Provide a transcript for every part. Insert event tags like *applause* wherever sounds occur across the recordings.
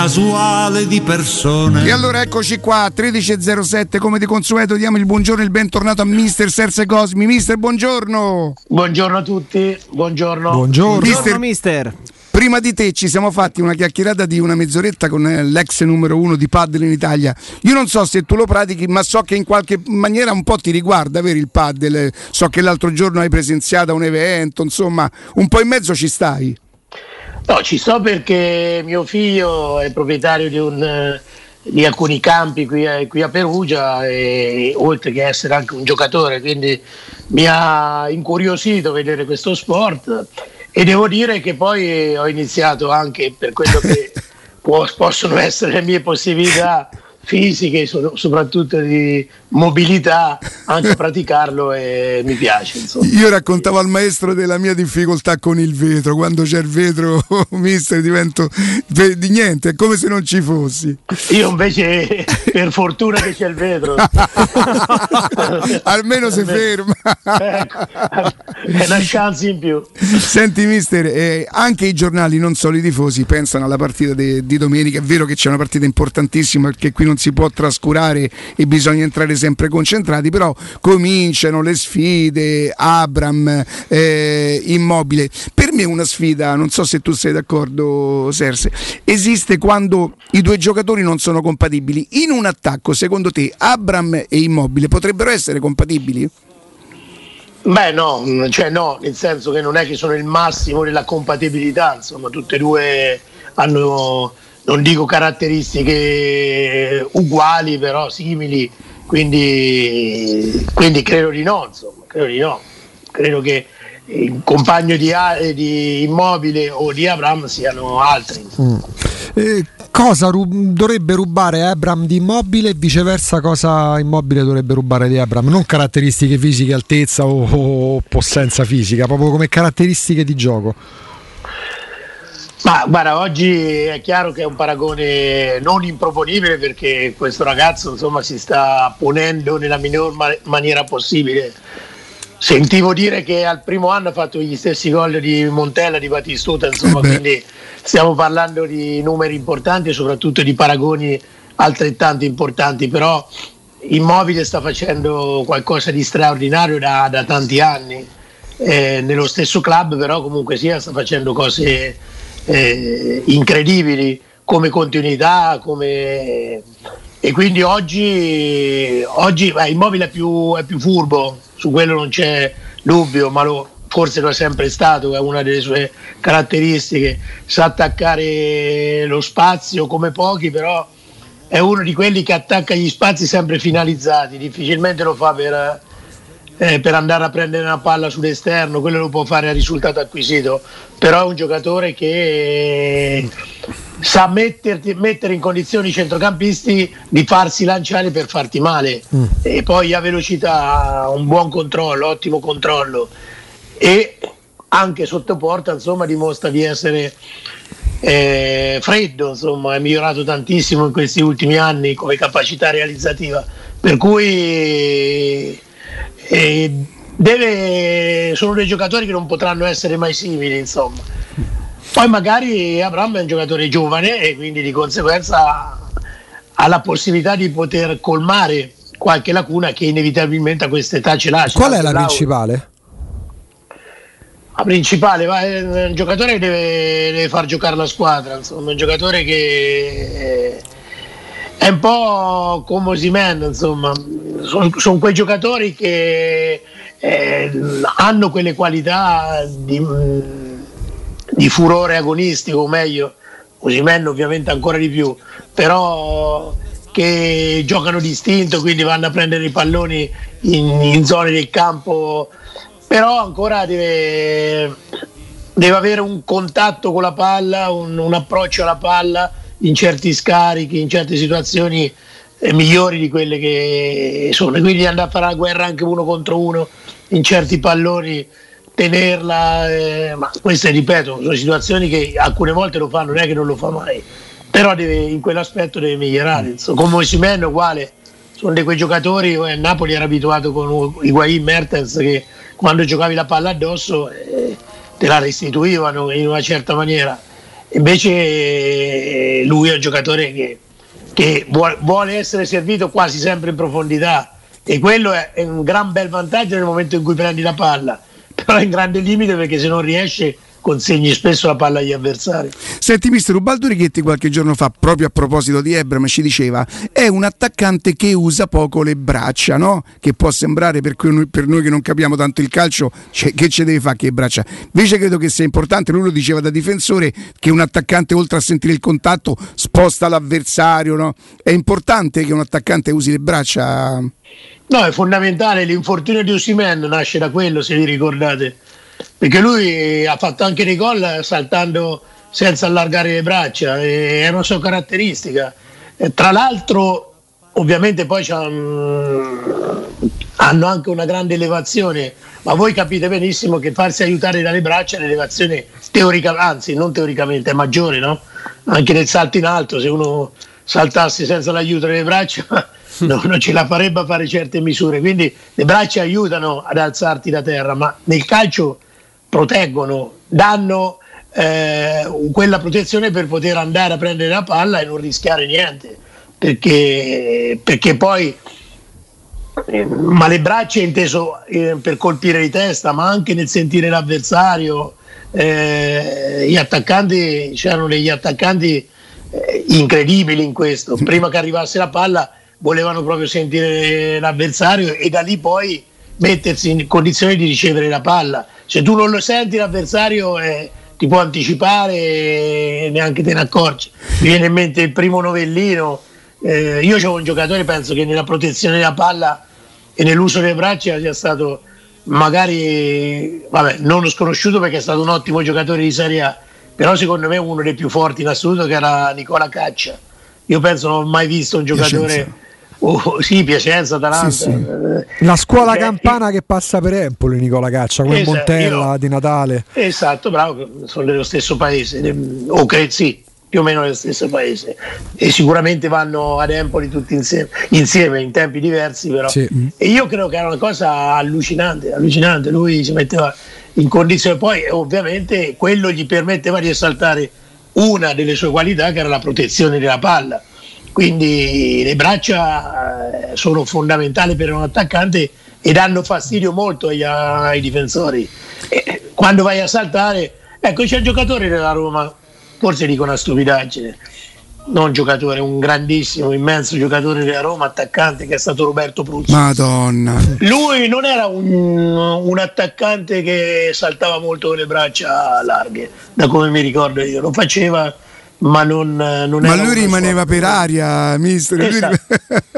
casuale di persone. E allora eccoci qua, 13.07, come di consueto diamo il buongiorno e il bentornato a Mister Serse Cosmi. Mister, buongiorno. Buongiorno a tutti, buongiorno. Buongiorno, Mister. mister. Prima di te ci siamo fatti una chiacchierata di una mezz'oretta con eh, l'ex numero uno di paddle in Italia. Io non so se tu lo pratichi, ma so che in qualche maniera un po' ti riguarda, vero il paddle? So che l'altro giorno hai presenziato a un evento, insomma, un po' in mezzo ci stai. No, ci sto perché mio figlio è proprietario di, un, eh, di alcuni campi qui a, qui a Perugia e oltre che essere anche un giocatore, quindi mi ha incuriosito vedere questo sport e devo dire che poi ho iniziato anche per quello che *laughs* può- possono essere le mie possibilità fisiche, so- soprattutto di mobilità, anche praticarlo e mi piace. Insomma. Io raccontavo al maestro della mia difficoltà con il vetro, quando c'è il vetro, *laughs* mister, divento di niente, è come se non ci fossi. Io invece per fortuna che c'è il vetro. *laughs* Almeno si ferma. Ecco, è una chance in più. Senti mister, eh, anche i giornali, non solo i tifosi, pensano alla partita de- di domenica. È vero che c'è una partita importantissima perché qui non si può trascurare e bisogna entrare sempre concentrati, però cominciano le sfide, Abram, eh, Immobile. Per me una sfida, non so se tu sei d'accordo Serse, esiste quando i due giocatori non sono compatibili. In un attacco, secondo te, Abram e Immobile potrebbero essere compatibili? Beh no, cioè no, nel senso che non è che sono il massimo della compatibilità, insomma tutte e due hanno, non dico caratteristiche uguali, però simili, quindi, quindi credo di no, insomma, credo di no. Credo che il compagno di, A- di Immobile o di Abram siano altri. insomma. Eh, cosa ru- dovrebbe rubare Abram di Immobile e viceversa cosa Immobile dovrebbe rubare di Abram? Non caratteristiche fisiche, altezza o, o possenza fisica, proprio come caratteristiche di gioco. Ma guarda, oggi è chiaro che è un paragone non improponibile perché questo ragazzo insomma si sta ponendo nella miglior ma- maniera possibile. Sentivo dire che al primo anno ha fatto gli stessi gol di Montella, di Batistuta, insomma, Eh quindi stiamo parlando di numeri importanti e soprattutto di paragoni altrettanto importanti, però Immobile sta facendo qualcosa di straordinario da, da tanti anni. Eh, nello stesso club però comunque sia sta facendo cose eh, incredibili come continuità come... e quindi oggi, oggi beh, Immobile è più, è più furbo su quello non c'è dubbio ma lo, forse lo è sempre stato è una delle sue caratteristiche sa attaccare lo spazio come pochi però è uno di quelli che attacca gli spazi sempre finalizzati difficilmente lo fa per, eh, per andare a prendere una palla sull'esterno, quello lo può fare a risultato acquisito, però è un giocatore che sa metterti- mettere in condizioni i centrocampisti di farsi lanciare per farti male. E poi ha velocità, un buon controllo, ottimo controllo. E anche sotto porta insomma dimostra di essere eh, freddo, insomma, è migliorato tantissimo in questi ultimi anni come capacità realizzativa. Per cui deve- sono dei giocatori che non potranno essere mai simili, insomma. Poi magari Abram è un giocatore giovane e quindi di conseguenza ha la possibilità di poter colmare qualche lacuna che inevitabilmente a questa età ce l'ha. Qual è la principale? La principale, è un giocatore che deve, deve far giocare la squadra, insomma, un giocatore che è un po' come Osimen, insomma, sono quei giocatori che eh, hanno quelle qualità di, di furore agonistico, o meglio, Osimen ovviamente ancora di più, però che giocano distinto, quindi vanno a prendere i palloni in, in zone del campo però ancora deve, deve avere un contatto con la palla, un, un approccio alla palla in certi scarichi, in certe situazioni eh, migliori di quelle che sono. E quindi andare a fare la guerra anche uno contro uno in certi palloni, tenerla, eh, ma queste ripeto, sono situazioni che alcune volte lo fa, non è che non lo fa mai, però deve, in quell'aspetto deve migliorare. Insomma, come Osimhen uguale, sono di quei giocatori, eh, Napoli era abituato con Higuain Mertens che quando giocavi la palla addosso eh, te la restituivano in una certa maniera invece eh, lui è un giocatore che, che vuole essere servito quasi sempre in profondità. E quello è, un gran bel vantaggio nel momento in cui prendi la palla, *laughs* però è un grande limite perché se non riesce consegni spesso la palla agli avversari. Senti, mister Ubaldo Righetti qualche giorno fa, proprio a proposito di Ebram, ci diceva è un attaccante che usa poco le braccia, no? Che può sembrare per, noi, per noi che non capiamo tanto il calcio, cioè, che ce deve fare che braccia. Invece credo che sia importante, lui lo diceva da difensore, che un attaccante oltre a sentire il contatto sposta l'avversario, no? È importante che un attaccante usi le braccia? No, è fondamentale, l'infortunio di Osimen nasce da quello, se vi ricordate perché lui ha fatto anche dei gol saltando senza allargare le braccia, è una sua caratteristica. E tra l'altro, ovviamente poi hanno anche una grande elevazione, ma voi capite benissimo che farsi aiutare dalle braccia l'elevazione teorica, anzi non teoricamente, è maggiore, no? Anche nel salto in alto, se uno saltasse senza l'aiuto delle braccia *laughs* no, non ce la farebbe a fare certe misure, quindi le braccia aiutano ad alzarti da terra, ma nel calcio proteggono, danno eh, quella protezione per poter andare a prendere la palla e non rischiare niente, perché, perché poi eh, ma le braccia inteso eh, per colpire di testa, ma anche nel sentire l'avversario. Eh, gli attaccanti c'erano degli attaccanti eh, incredibili in questo. Prima che arrivasse la palla, volevano proprio sentire l'avversario e da lì poi mettersi in condizione di ricevere la palla se tu non lo senti l'avversario eh, ti può anticipare e neanche te ne accorgi. Mi viene in mente il primo novellino, eh, io ho un giocatore, penso che nella protezione della palla e nell'uso delle braccia sia stato magari, vabbè, non sconosciuto perché è stato un ottimo giocatore di Serie A, però secondo me uno dei più forti in assoluto che era Nicola Caccia. Io penso non ho mai visto un giocatore... Piacenza Oh, sì, Piacenza, Atalanta. Sì, sì. Eh, La scuola cioè, campana che passa per Empoli, Nicola Caccia, come esatto, Montella io, di Natale. Esatto, bravo, sono dello stesso paese, o credo sì, più o meno nello stesso paese. E sicuramente vanno ad Empoli tutti insieme, insieme in tempi diversi, però. Sì. E io credo che era una cosa allucinante, allucinante. Lui si metteva in condizione, poi ovviamente quello gli permetteva di esaltare una delle sue qualità, che era la protezione della palla quindi le braccia eh, sono fondamentali per un attaccante e danno fastidio molto agli, ai difensori. E quando vai a saltare, ecco c'è un giocatore della Roma, forse dico una stupidaggine, non giocatore, un grandissimo, immenso giocatore della Roma, attaccante che è stato Roberto Pruzzi. Madonna. Lui non era un, un, attaccante che saltava molto con le braccia larghe, da come mi ricordo io, lo faceva ma non, non ma lui rimaneva per aria mister esatto.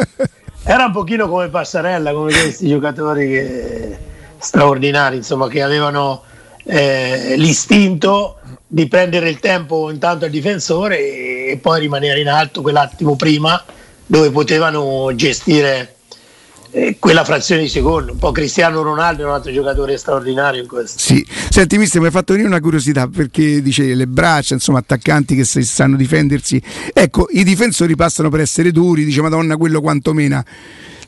*laughs* era un pochino come Passarella come questi giocatori che, straordinari insomma che avevano eh, l'istinto di prendere il tempo intanto al difensore e, e poi rimanere in alto quell'attimo prima dove potevano gestire eh, quella frazione di secondo, un po' Cristiano Ronaldo è un altro giocatore straordinario in questo. Sì, senti mister, mi hai fatto venire una curiosità perché dice le braccia, insomma attaccanti che sanno difendersi, ecco i difensori passano per essere duri, dice madonna quello quanto mena.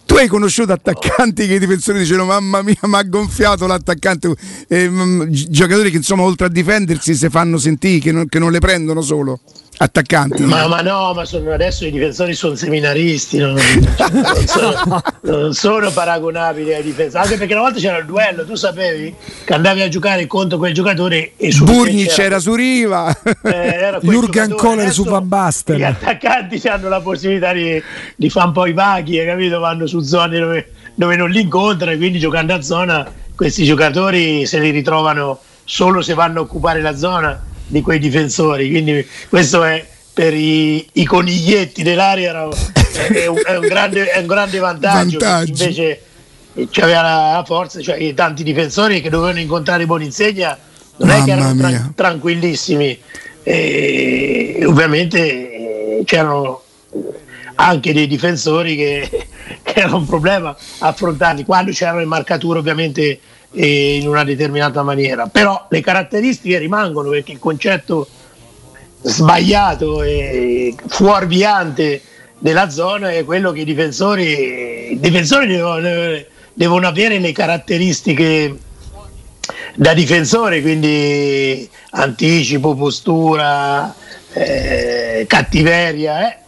Tu hai conosciuto attaccanti che i difensori dicevano mamma mia mi ha gonfiato l'attaccante, eh, giocatori che insomma oltre a difendersi si fanno sentire, che non, che non le prendono solo attaccanti. Ma, ma, no, ma sono, adesso i difensori sono seminaristi, non, non, sono, non, sono, paragonabili ai difensori. Anche perché una volta c'era il duello, tu sapevi che andavi a giocare contro quel giocatore e su Burni c'era, c'era su Riva, eh, *laughs* Jurgen Kohler su Van Basten. Gli attaccanti hanno la possibilità di, di fare un po' i vaghi, capito? Vanno su zone dove, dove non li incontrano e quindi giocando a zona questi giocatori se li ritrovano solo se vanno a occupare la zona di quei difensori. Quindi questo è per i, i coniglietti dell'area era, è, un, è, un grande, è, un, grande, vantaggio. vantaggio. Invece c'aveva la forza, cioè tanti difensori che dovevano incontrare Boninsegna non Mamma è che erano tra- tranquillissimi. E, ovviamente eh, c'erano anche dei difensori che, *laughs* che era un problema affrontarli quando c'erano le marcature ovviamente in una determinata maniera, però le caratteristiche rimangono perché il concetto sbagliato e fuorviante della zona è quello che i difensori, i difensori devono, devono avere le caratteristiche da difensore, quindi anticipo, postura, eh, cattiveria, eh,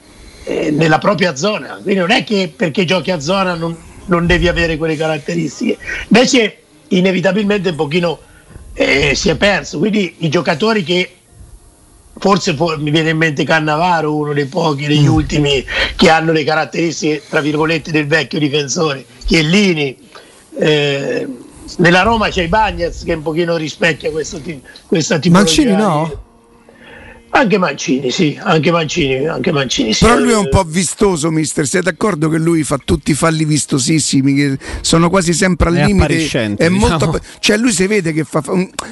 eh, nella propria zona. Quindi non è che perché giochi a zona non, non devi avere quelle caratteristiche. Invece inevitabilmente un pochino eh, si è perso. Quindi i giocatori che forse mi viene in mente Cannavaro, uno dei pochi, degli mm. ultimi che hanno le caratteristiche, tra virgolette, del vecchio difensore, Chiellini. Eh, nella Roma c'è i Bagnets che un pochino rispecchia questo, questa tipologia. Mancini no? Anche Mancini, sì, anche Mancini, anche Mancini sì. Però lui è un po' vistoso, mister. Siete d'accordo che lui fa tutti i falli vistosissimi, che sono quasi sempre al è limite? È molto, diciamo. cioè lui si vede che fa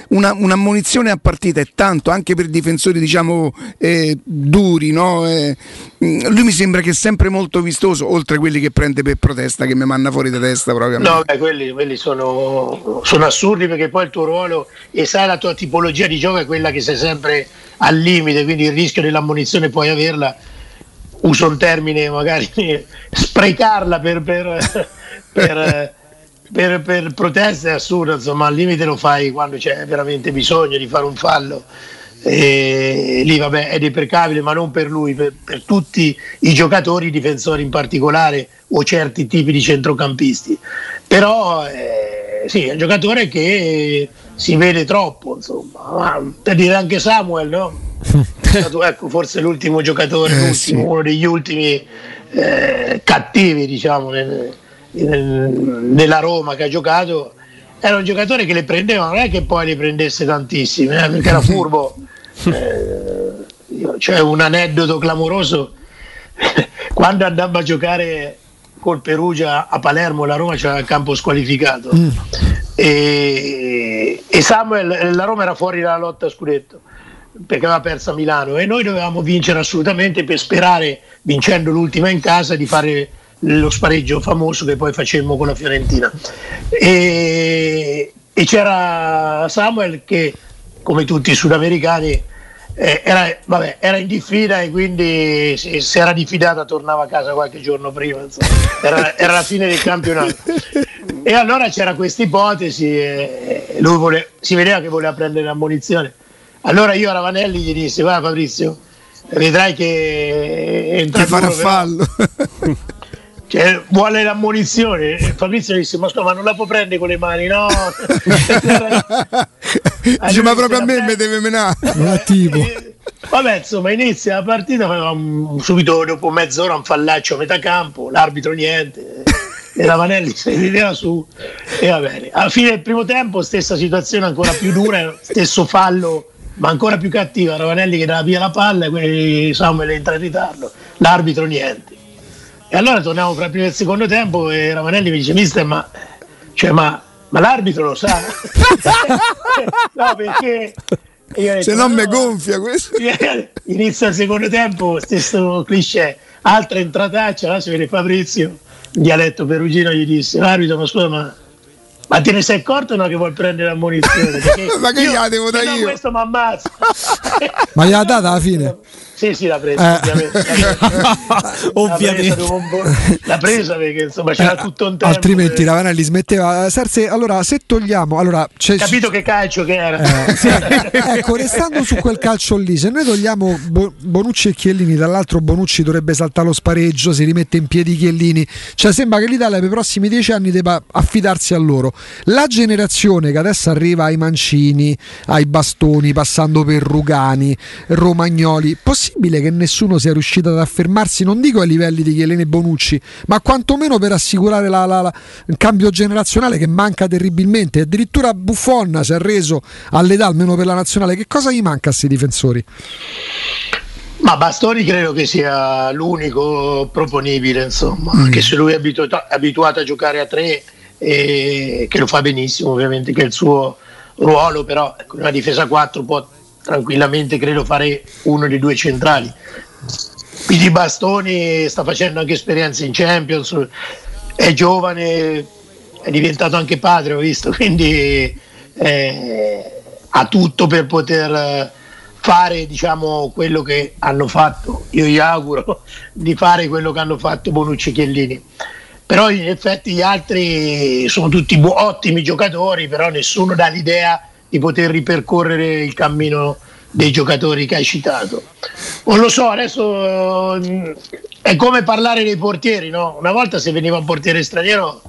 una, una munizione a partita è tanto, anche per difensori diciamo eh, duri, no? Eh, lui mi sembra che è sempre molto vistoso, oltre a quelli che prende per protesta, che mi manda fuori da testa proprio. No, beh, quelli, quelli sono, sono assurdi perché poi il tuo ruolo e sai la tua tipologia di gioco è quella che sei sempre al limite, quindi il rischio dell'ammonizione puoi averla, uso un termine magari, *laughs* sprecarla per, per, *laughs* per, per, per protesta è assurdo, insomma al limite lo fai quando c'è veramente bisogno di fare un fallo. E lì vabbè è deprecabile ma non per lui per, per, tutti i giocatori i difensori in particolare o certi tipi di centrocampisti però eh, sì è un giocatore che si vede troppo, insomma. per dire anche Samuel, no? *laughs* Stato ecco, forse l'ultimo giocatore, eh, l'ultimo, sì. uno degli ultimi eh, cattivi, diciamo, nel, nel, nella Roma che ha giocato. Era un giocatore che le prendeva, non è che poi le prendesse tantissime, eh, perché era *laughs* furbo. Eh, c'è un aneddoto clamoroso. *laughs* Quando andava a giocare col Perugia a Palermo, la Roma c'era il campo squalificato. Mm e, e Samuel, la Roma era fuori dalla lotta a scudetto perché aveva perso a Milano e noi dovevamo vincere assolutamente per sperare, vincendo l'ultima in casa, di fare lo spareggio famoso che poi facemmo con la Fiorentina. E, e c'era Samuel che, come tutti i sudamericani, eh, era, vabbè, era, in diffida e quindi se, se, era diffidata tornava a casa qualche giorno prima, era, era, la fine del campionato. *laughs* E allora c'era questa ipotesi e lui vole, si vedeva che voleva prendere l'ammonizione. Allora io a Ravanelli gli dissi, guarda Fabrizio, vedrai che entra farà fallo. Cioè, vuole l'ammonizione. Fabrizio disse: Ma scusa, ma non la può prendere con le mani, no? *laughs* Dice, ma proprio a me mi deve menare. *laughs* Vabbè, insomma, inizia la partita, subito dopo mezz'ora un fallaccio a metà campo, l'arbitro niente. E Ravanelli si vedeva su e va bene. Alla fine del primo tempo, stessa situazione ancora più dura, stesso fallo, ma ancora più cattiva. Ravanelli che dava via la palla e Samuel entra in ritardo. L'arbitro niente e allora torniamo fra il primo e il secondo tempo e Ravanelli mi dice, mister, ma, cioè, ma, ma l'arbitro lo sa? *laughs* no, perché... Detto, Se non no, mi gonfia questo. *laughs* Inizia il secondo tempo, stesso cliché, altra entrataccia, là si vede Fabrizio, dialetto perugino, gli disse, l'arbitro, ma scusa, ma ma te ne sei accorto no, che vuol prendere la munizione? *laughs* ma che io, gliela devo dare io? questo mi ammazza. *laughs* ma gliela data alla fine? Sì, sì, l'ha presa, eh. ovviamente. *laughs* ovviamente. L'ha presa, perché insomma c'era eh, tutto un tempo. Altrimenti per... Ravanelli smetteva. Serse, allora, se togliamo. Allora, c'è... Capito che calcio che era. Eh, sì. ecco, restando su quel calcio lì, se noi togliamo Bonucci e Chiellini, dall'altro Bonucci dovrebbe saltare lo spareggio, si rimette in piedi Chiellini. Cioè, sembra che l'Italia per i prossimi dieci anni debba affidarsi a loro. La generazione che adesso arriva ai Mancini, ai Bastoni, passando per Rugani, Romagnoli, possibile che nessuno sia riuscito ad affermarsi, non dico ai livelli di Chiellini e Bonucci, ma quantomeno per assicurare la, la, la, il cambio generazionale che manca terribilmente. Addirittura Buffon si è reso all'età, almeno per la nazionale. Che cosa gli manca a questi difensori? Ma Bastoni credo che sia l'unico proponibile, insomma, mm. anche se lui è abituato, abituato a giocare a tre che lo fa benissimo, ovviamente che è il suo ruolo, però ecco, una difesa 4 può tranquillamente credo fare uno dei due centrali. Quindi Bastoni sta facendo anche esperienze in Champions, è giovane, è diventato anche padre, ho visto, *laughs* quindi eh, ha tutto per poter fare diciamo, quello che hanno fatto, io gli auguro *laughs* di fare quello che hanno fatto Bonucci e Chiellini. Però in effetti gli altri sono tutti bu- ottimi giocatori, però nessuno dà l'idea di poter ripercorrere il cammino dei giocatori che hai citato. Non lo so, adesso eh, è come parlare dei portieri, no? Una volta se veniva un portiere straniero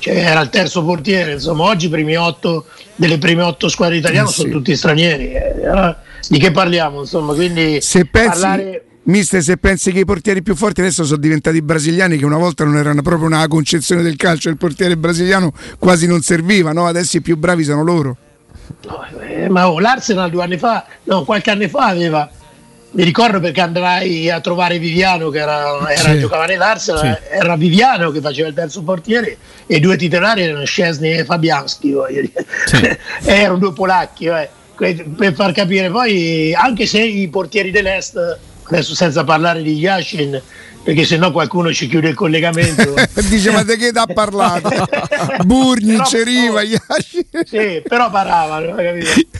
cioè, era il terzo portiere, insomma oggi i primi otto delle prime otto squadre italiane eh sì. sono tutti stranieri. Eh, di che parliamo? Insomma, quindi se pensi... parlare Mister, se pensi che i portieri più forti adesso sono diventati brasiliani, che una volta non erano proprio una concezione del calcio, il portiere brasiliano quasi non serviva, no? adesso i più bravi sono loro. No, eh, ma oh, l'Arsenal due anni fa, no, qualche anno fa aveva. Mi ricordo perché andrai a trovare Viviano che era, era sì. giocava nell'Arsenal, sì. era Viviano che faceva il terzo portiere e i due titolari erano Scesni e Fabianski, sì. *laughs* erano due polacchi, eh. per far capire. Poi anche se i portieri dell'Est adesso senza parlare di Yashin perché sennò qualcuno ci chiude il collegamento. *laughs* Dice ma di che ti ha parlato? *laughs* Burni, Ceriva, Yashin. Sì, però paravano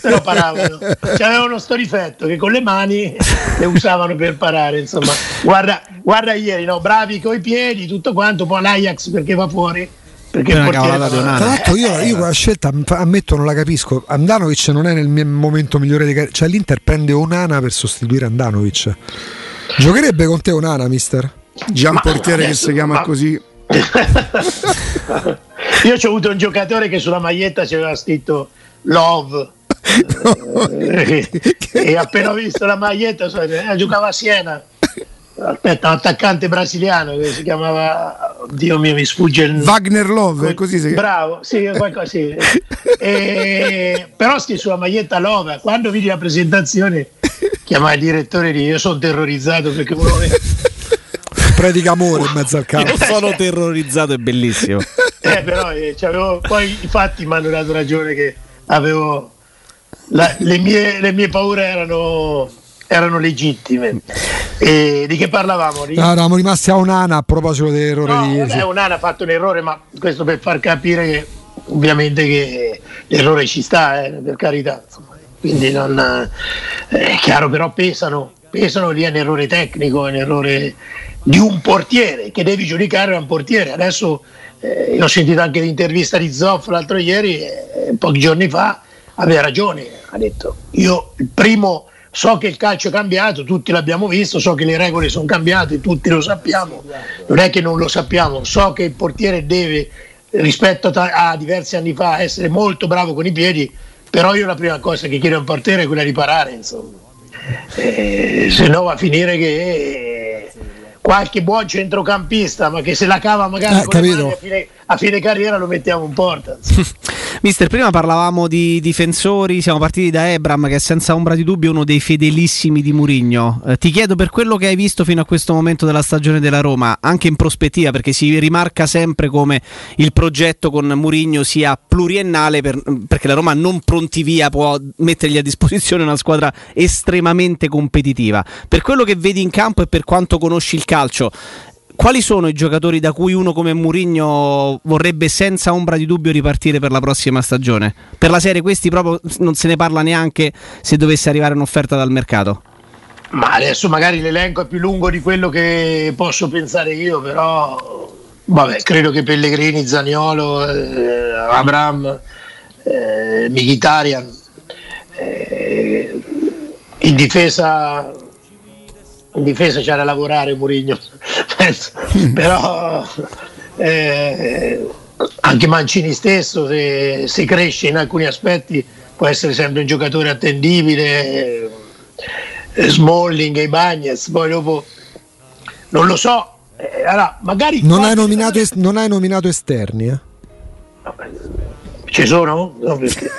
però paravano. C'avevano sto difetto che con le mani le usavano per parare insomma. Guarda, guarda ieri no? bravi coi piedi tutto quanto poi l'Ajax perché va fuori perché è una cavolata di Tra l'altro io, io quella scelta ammetto non la capisco. Andanovic non è nel mio momento migliore di carriera. Cioè l'Inter prende Onana per sostituire Andanovic. Giocherebbe con te Onana, mister? Già un portiere adesso, che si chiama ma... così. *laughs* io ho avuto un giocatore che sulla maglietta ci aveva scritto Love. *laughs* e, *laughs* e appena ho visto la maglietta eh, giocava a Siena aspetta, un attaccante brasiliano che si chiamava, Dio mio, mi sfugge il Wagner Love, così si chiama. Bravo, sì, qualcosa, sì. *laughs* e, però sti sulla maglietta Love, quando vidi la presentazione chiamai il direttore di io sono terrorizzato perché uno predica amore in mezzo al campo. *laughs* Sono terrorizzato, è bellissimo. Eh, però eh, poi i fatti mi hanno dato ragione che avevo la, le, mie, le mie paure erano erano legittime. E di che parlavamo? Di... No, eravamo rimasti a Onana a proposito dell'errore no, di vabbè, Onana ha fatto un errore, ma questo per far capire che ovviamente che l'errore ci sta, eh, per carità. Insomma. Quindi non, eh, è chiaro, però pesano, pesano lì è un errore tecnico, è un errore di un portiere che devi giudicare un portiere. Adesso eh, ho sentito anche l'intervista di Zoff l'altro ieri, eh, pochi giorni fa, aveva ragione, ha detto io il primo So che il calcio è cambiato, tutti l'abbiamo visto, so che le regole sono cambiate, tutti lo sappiamo, non è che non lo sappiamo, so che il portiere deve rispetto a, a diversi anni fa essere molto bravo con i piedi, però io la prima cosa che chiedo a un portiere è quella di parare, insomma. Eh, se no va a finire che qualche buon centrocampista, ma che se la cava magari eh, a fine, a fine carriera lo mettiamo in porta. *laughs* Mister, prima parlavamo di difensori, siamo partiti da Ebram che è senza ombra di dubbio uno dei fedelissimi di Murigno. Eh, ti chiedo per quello che hai visto fino a questo momento della stagione della Roma, anche in prospettiva, perché si rimarca sempre come il progetto con Murigno sia pluriennale, per, perché la Roma non pronti via può mettergli a disposizione una squadra estremamente competitiva. Per quello che vedi in campo e per quanto conosci il calcio, quali sono i giocatori da cui uno come Murigno vorrebbe senza ombra di dubbio ripartire per la prossima stagione? Per la serie questi proprio non se ne parla neanche se dovesse arrivare un'offerta dal mercato. Ma adesso magari l'elenco è più lungo di quello che posso pensare io, però vabbè, credo che Pellegrini, Zaniolo, eh, Abram, eh, Mkhitaryan eh, in difesa in difesa c'era da lavorare Murigno *laughs* però eh, anche Mancini stesso se, se, cresce in alcuni aspetti può essere sempre un giocatore attendibile. Eh, Smalling e Bagnets poi dopo non lo so. Eh, allora, magari non hai, nominato, es- non hai nominato esterni eh? Ci sono? No, perché...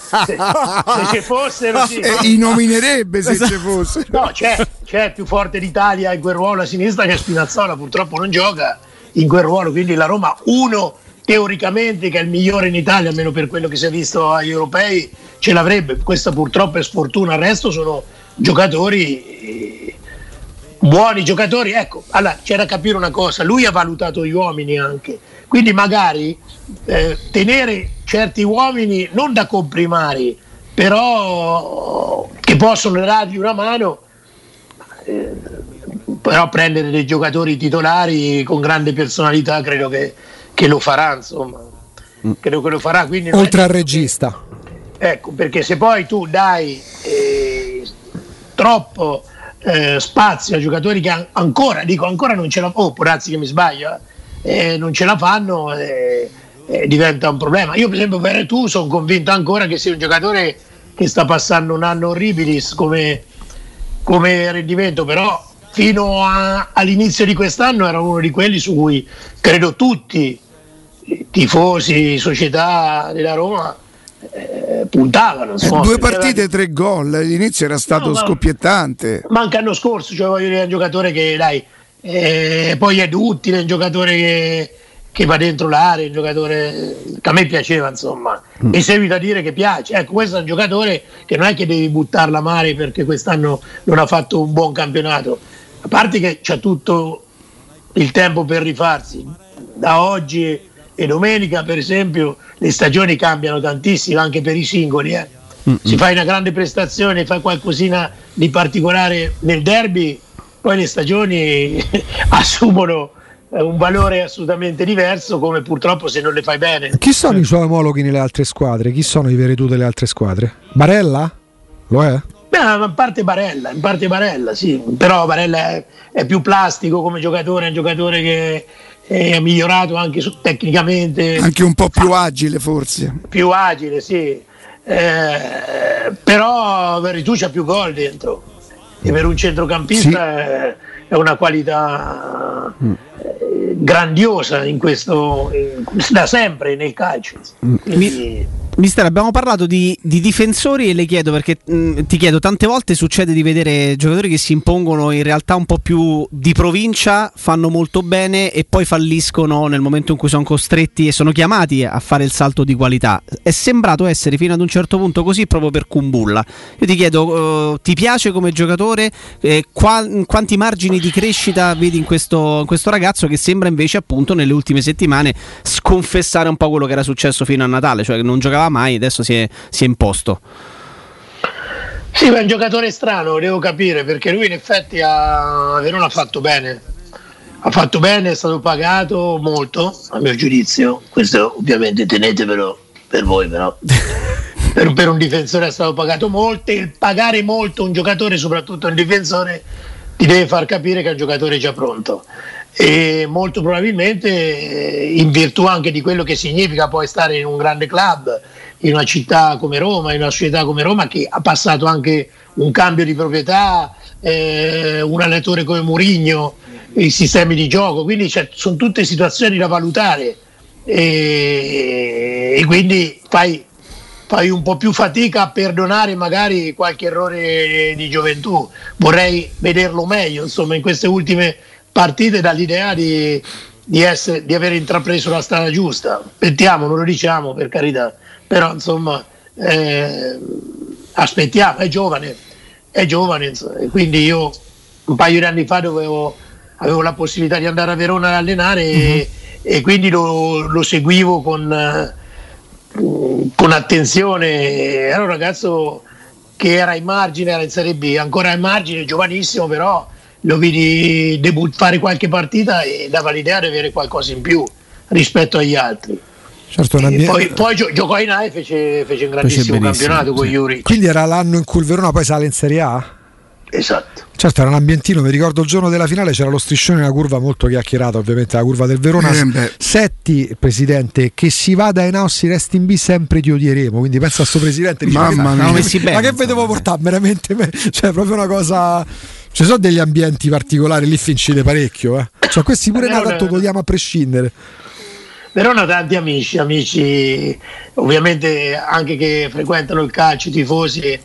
se, se, ci fossero, sì. eh, I nominerebbe se ci fosse. No, c'è, c'è più forte d'Italia in quel ruolo a sinistra che Spinazzola, purtroppo non gioca in quel ruolo, quindi la Roma uno teoricamente che è il migliore in Italia, almeno per quello che si è visto agli europei, ce l'avrebbe. Questa purtroppo è sfortuna, il resto sono giocatori eh, buoni giocatori. Ecco, allora c'è da capire una cosa, lui ha valutato gli uomini anche quindi magari eh, tenere certi uomini non da comprimari, però che possono dargli una mano, eh, però prendere dei giocatori titolari con grande personalità credo che, che lo farà, insomma. Mm. Credo che lo farà. Quindi Oltre al regista. Che, ecco, perché se poi tu dai eh, troppo eh, spazio a giocatori che an- ancora, dico ancora non ce la fanno, oh, Purazzi che mi sbaglio, eh, non ce la fanno, eh, eh, diventa un problema. Io per esempio per tu sono convinto ancora che sia un giocatore che sta passando un anno orribilis come, come rendimento, però fino a, all'inizio di quest'anno era uno di quelli su cui credo tutti, tifosi, società della Roma, eh, puntavano. Eh, due partite, tre gol. L'inizio era stato no, scoppiettante. Ma anche l'anno scorso, cioè voglio dire, un giocatore che dai, eh, poi è duttile, un giocatore che, che, va dentro l'area, un giocatore che a me piaceva, insomma. Mm. Mi seguito a dire che piace. Ecco, questo è un giocatore che non è che devi buttarla a mare perché quest'anno non ha fatto un buon campionato. A parte che c'è tutto il tempo per rifarsi. Da oggi e domenica per esempio le stagioni cambiano tantissimo anche per i singoli eh. si fa una grande prestazione fai qualcosina di particolare nel derby poi le stagioni *laughs* assumono eh, un valore assolutamente diverso come purtroppo se non le fai bene chi sono i suoi omologhi nelle altre squadre? chi sono i veretù delle altre squadre? Barella? lo è? Beh, in parte Barella, in parte Barella, sì, però Barella è, è più plastico come giocatore, è un giocatore che è migliorato anche su, tecnicamente. Anche un po' più agile forse. Più agile, sì. Eh, però Veritù c'ha più gol dentro e per un centrocampista sì. è, è, una qualità mm. grandiosa in questo, da sempre nel calcio. Mm. Quindi, Mister, abbiamo parlato di, di, difensori e le chiedo perché mh, mm, ti chiedo tante volte succede di vedere giocatori che si impongono in realtà un po' più di provincia, fanno molto bene e poi falliscono nel momento in cui sono costretti e sono chiamati a fare il salto di qualità. È sembrato essere fino ad un certo punto così proprio per Kumbulla. Io ti chiedo, uh, ti piace come giocatore? Eh, qua, quanti margini di crescita vedi in questo, in questo ragazzo che sembra invece appunto nelle ultime settimane sconfessare un po' quello che era successo fino a Natale, cioè che non giocava mai, adesso si è, si è imposto. Sì, ma è un giocatore strano, devo capire, perché lui in effetti a Verona ha fatto bene. Ha fatto bene, è stato pagato molto, a mio giudizio. Questo ovviamente tenetevelo per voi, però. *laughs* per, per, un difensore è stato pagato molto e il pagare molto un giocatore, soprattutto un difensore, ti deve far capire che è un giocatore già pronto e molto probabilmente eh, in virtù anche di quello che significa poi stare in un grande club, in una città come Roma, in una società come Roma che ha passato anche un cambio di proprietà, eh, un allenatore come Murigno, i sistemi di gioco, quindi sono tutte situazioni da valutare e, e quindi fai, fai un po' più fatica a perdonare magari qualche errore di gioventù. Vorrei vederlo meglio, insomma, in queste ultime partite dall'idea di, di, essere, di aver intrapreso la strada giusta. Aspettiamo, non lo diciamo per carità, però insomma eh, aspettiamo, è giovane, è giovane, insomma, quindi io un paio di anni fa dovevo, avevo la possibilità di andare a Verona ad allenare mm-hmm. e, e, quindi lo, lo seguivo con, con attenzione, era un ragazzo che era in margine, era in Serie B, ancora in margine, giovanissimo però lo vidi debut- fare qualche partita e dava l'idea di avere qualcosa in più rispetto agli altri. Certo, poi, poi gio- giocò in A e fece, fece un grandissimo fece campionato con Juric. Quindi era l'anno in cui il Verona poi sale in Serie A? Esatto. Certo, era un ambientino, mi ricordo il giorno della finale c'era lo striscione, una curva molto chiacchierata, ovviamente la curva del Verona. Eh, Setti, presidente, che si vada in A o si resti in B sempre ti odieremo, quindi pensa a questo presidente, dice, Mamma mia. ma che vedevo portare veramente, cioè proprio una cosa ci sono degli ambienti particolari, lì fincite parecchio. Eh. Cioè, questi pure Verona, tanto togliamo a prescindere. Verona ha tanti amici, amici ovviamente anche che frequentano il calcio, i tifosi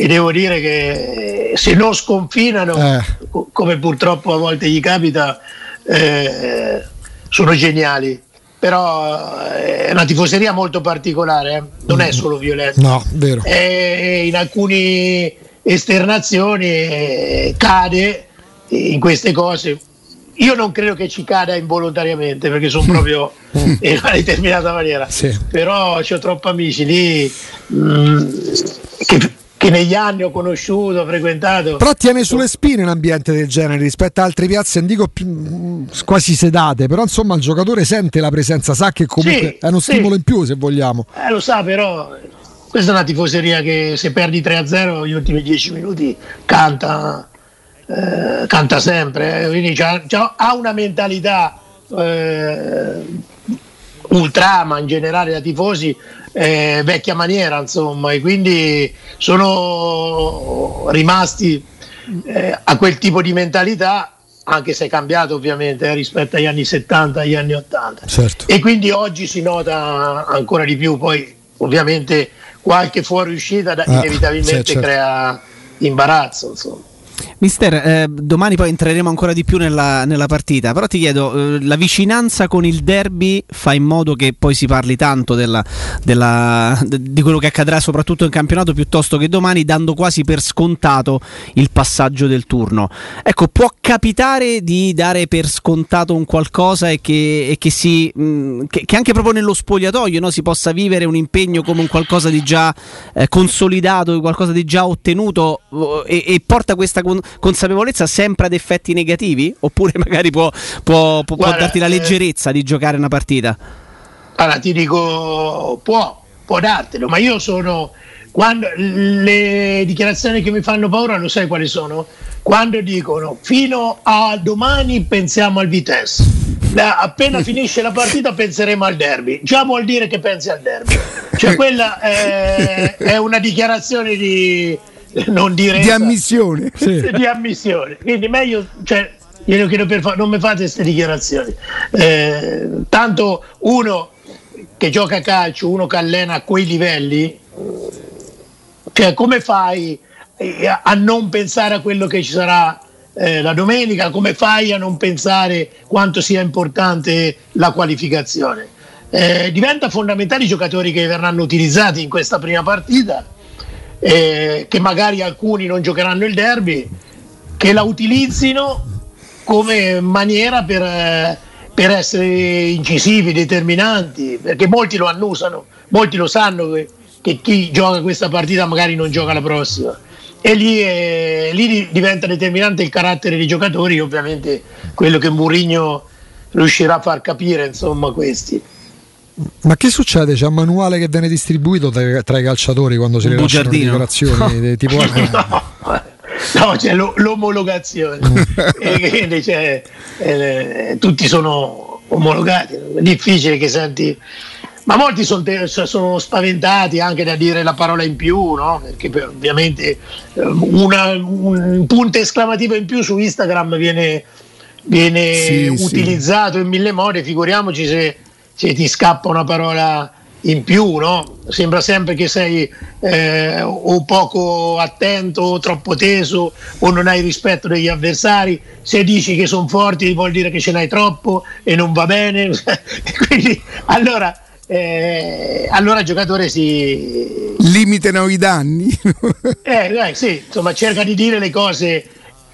e devo dire che se non sconfinano, eh. come purtroppo a volte gli capita, eh, sono geniali. Però eh, è una tifoseria molto particolare, eh. non è mm. solo violenta. No, vero. È in alcuni esternazioni eh, cade in queste cose. Io non credo che ci cada involontariamente perché sono proprio *laughs* in una determinata maniera, sì. però ho troppi amici lì mh, mm, che che negli anni ho conosciuto, ho frequentato. Però tiene sulle spine un ambiente del genere rispetto a altre piazze, non dico più, mm, quasi sedate, però insomma il giocatore sente la presenza, sa che comunque Sì, è uno sì. stimolo in più se vogliamo. Eh, lo sa, però questa è una tifoseria che se perdi 3-0 gli ultimi 10 minuti canta, eh, canta sempre. eh, Quindi ha una mentalità eh, ultrama in generale da tifosi eh, vecchia maniera, insomma, e quindi sono rimasti eh, a quel tipo di mentalità. Anche se è cambiato ovviamente eh, rispetto agli anni 70 agli anni 80 Certo. e quindi oggi si nota ancora di più poi ovviamente qualche fuoriuscita Ah, inevitabilmente certo. crea imbarazzo insomma. Mister, eh, domani poi entreremo ancora di più nella, nella partita, però ti chiedo, eh, la vicinanza con il derby fa in modo che poi si parli tanto della- della- de- di quello che accadrà soprattutto in campionato piuttosto che domani, dando quasi per scontato il passaggio del turno. Ecco, può capitare di dare per scontato un qualcosa e che, e che si, mh, che, che anche proprio nello spogliatoio no, si possa vivere un impegno come un qualcosa di già eh, consolidato, qualcosa di già ottenuto eh, e, e porta questa con- consapevolezza sempre ad effetti negativi? Oppure *laughs* magari può, può- può- può Guarda, darti la eh, leggerezza di giocare una partita? allora ti dico può, può dartelo ma io sono quando le dichiarazioni che mi fanno paura lo sai quali sono? quando dicono fino a domani pensiamo al Vitesse La- appena *laughs* finisce la partita penseremo al derby già vuol dire che pensi al derby cioè quella è, è una dichiarazione di *laughs* non dire di ammissione. *laughs* Sì. di ammissione. Quindi meglio, cioè, glielo chiedo per fa- non mi fate queste dichiarazioni. Eh, tanto uno che gioca a calcio, uno che allena a quei livelli, cioè come fai eh, a a non pensare a quello che ci sarà eh, la domenica? Come fai a non pensare quanto sia importante la qualificazione? Eh, diventa fondamentale i giocatori che verranno utilizzati in questa prima partita eh, che magari alcuni non giocheranno il derby, che la utilizzino come maniera per, eh, per essere incisivi, determinanti, perché molti lo annusano, molti lo sanno che, che chi gioca questa partita magari non gioca la prossima. E lì, eh, lì di- diventa determinante il carattere dei giocatori, ovviamente quello che Mourinho riuscirà a far capire, insomma, questi. Ma che succede? C'è un manuale che viene distribuito tra, tra i calciatori quando si rilasciano le dichiarazioni? de- tipo, *laughs* No, no, c'è lo- l'omologazione. *laughs* e quindi c'è, eh, tutti sono omologati. È difficile che senti. Ma molti son te- sono spaventati anche da dire la parola in più, no? Perché ovviamente eh, una- un punto esclamativo in più su Instagram viene, viene Sì, sì. utilizzato in mille modi, figuriamoci se, se ti scappa una parola in più, no? Sembra sempre che sei eh, o poco attento o troppo teso o non hai rispetto degli avversari. Se dici che sono forti vuol dire che ce n'hai troppo e non va bene. *laughs* Quindi allora, eh, allora il giocatore si, Limitano i danni. *laughs* eh, dai, sì, insomma, cerca di dire le cose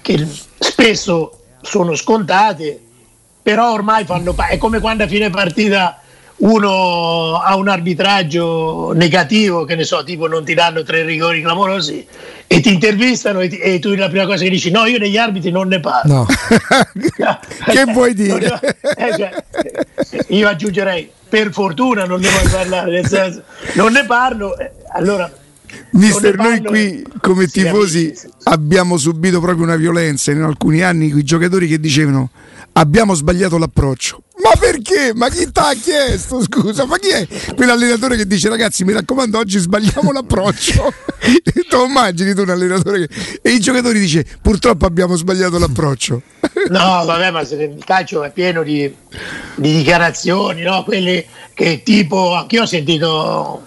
che spesso sono scontate, però ormai fanno pa- è come quando a fine partita uno ha un arbitraggio negativo, che ne so, tipo non ti danno tre rigori clamorosi e ti intervistano e, ti- e tu la prima cosa che dici no, io degli arbitri non ne parlo. no. *laughs* che vuoi dire? Eh, cioè, io aggiungerei per fortuna non ne vuoi parlare, nel senso non ne parlo, eh, allora Mister, noi qui come si tifosi abbiamo subito proprio una violenza in alcuni anni con i giocatori che dicevano abbiamo sbagliato l'approccio. Ma perché? Ma chi ti ha chiesto? Scusa, ma chi è quell'allenatore che dice ragazzi mi raccomando oggi sbagliamo l'approccio? *laughs* tu immagini tu un allenatore che... E i giocatori dice purtroppo abbiamo sbagliato l'approccio. *laughs* No, vabbè, ma se il calcio è pieno di, di dichiarazioni, no? Quelle che tipo, anch'io ho sentito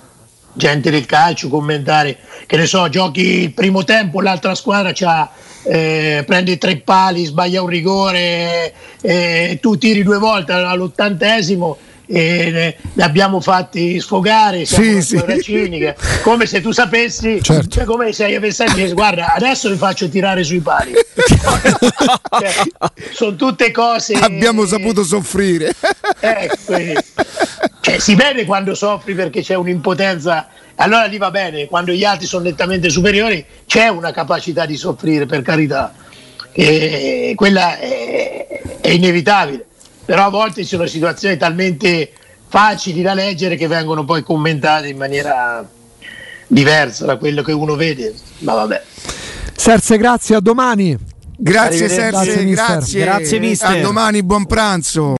gente del calcio commentare, che ne so, giochi il primo tempo, l'altra squadra c'ha, eh, prende tre pali, sbaglia un rigore, eh, tu tiri due volte all'ottantesimo e ne, ne abbiamo fatti sfogare, siamo Sì, sì. cinica, come se tu sapessi, Certo. cioè come se avessi detto guarda adesso vi faccio tirare sui pali. *laughs* Cioè, sono tutte cose abbiamo saputo soffrire. Ecco, quindi, cioè, si vede quando soffri perché c'è un'impotenza allora lì va bene, quando gli altri sono nettamente superiori c'è una capacità di soffrire, per carità, e quella è, è inevitabile, però a volte ci sono situazioni talmente facili da leggere che vengono poi commentate in maniera diversa da quello che uno vede, ma vabbè. Serse, grazie, a domani. Grazie. Serse, grazie. Grazie, mister. A domani, buon pranzo.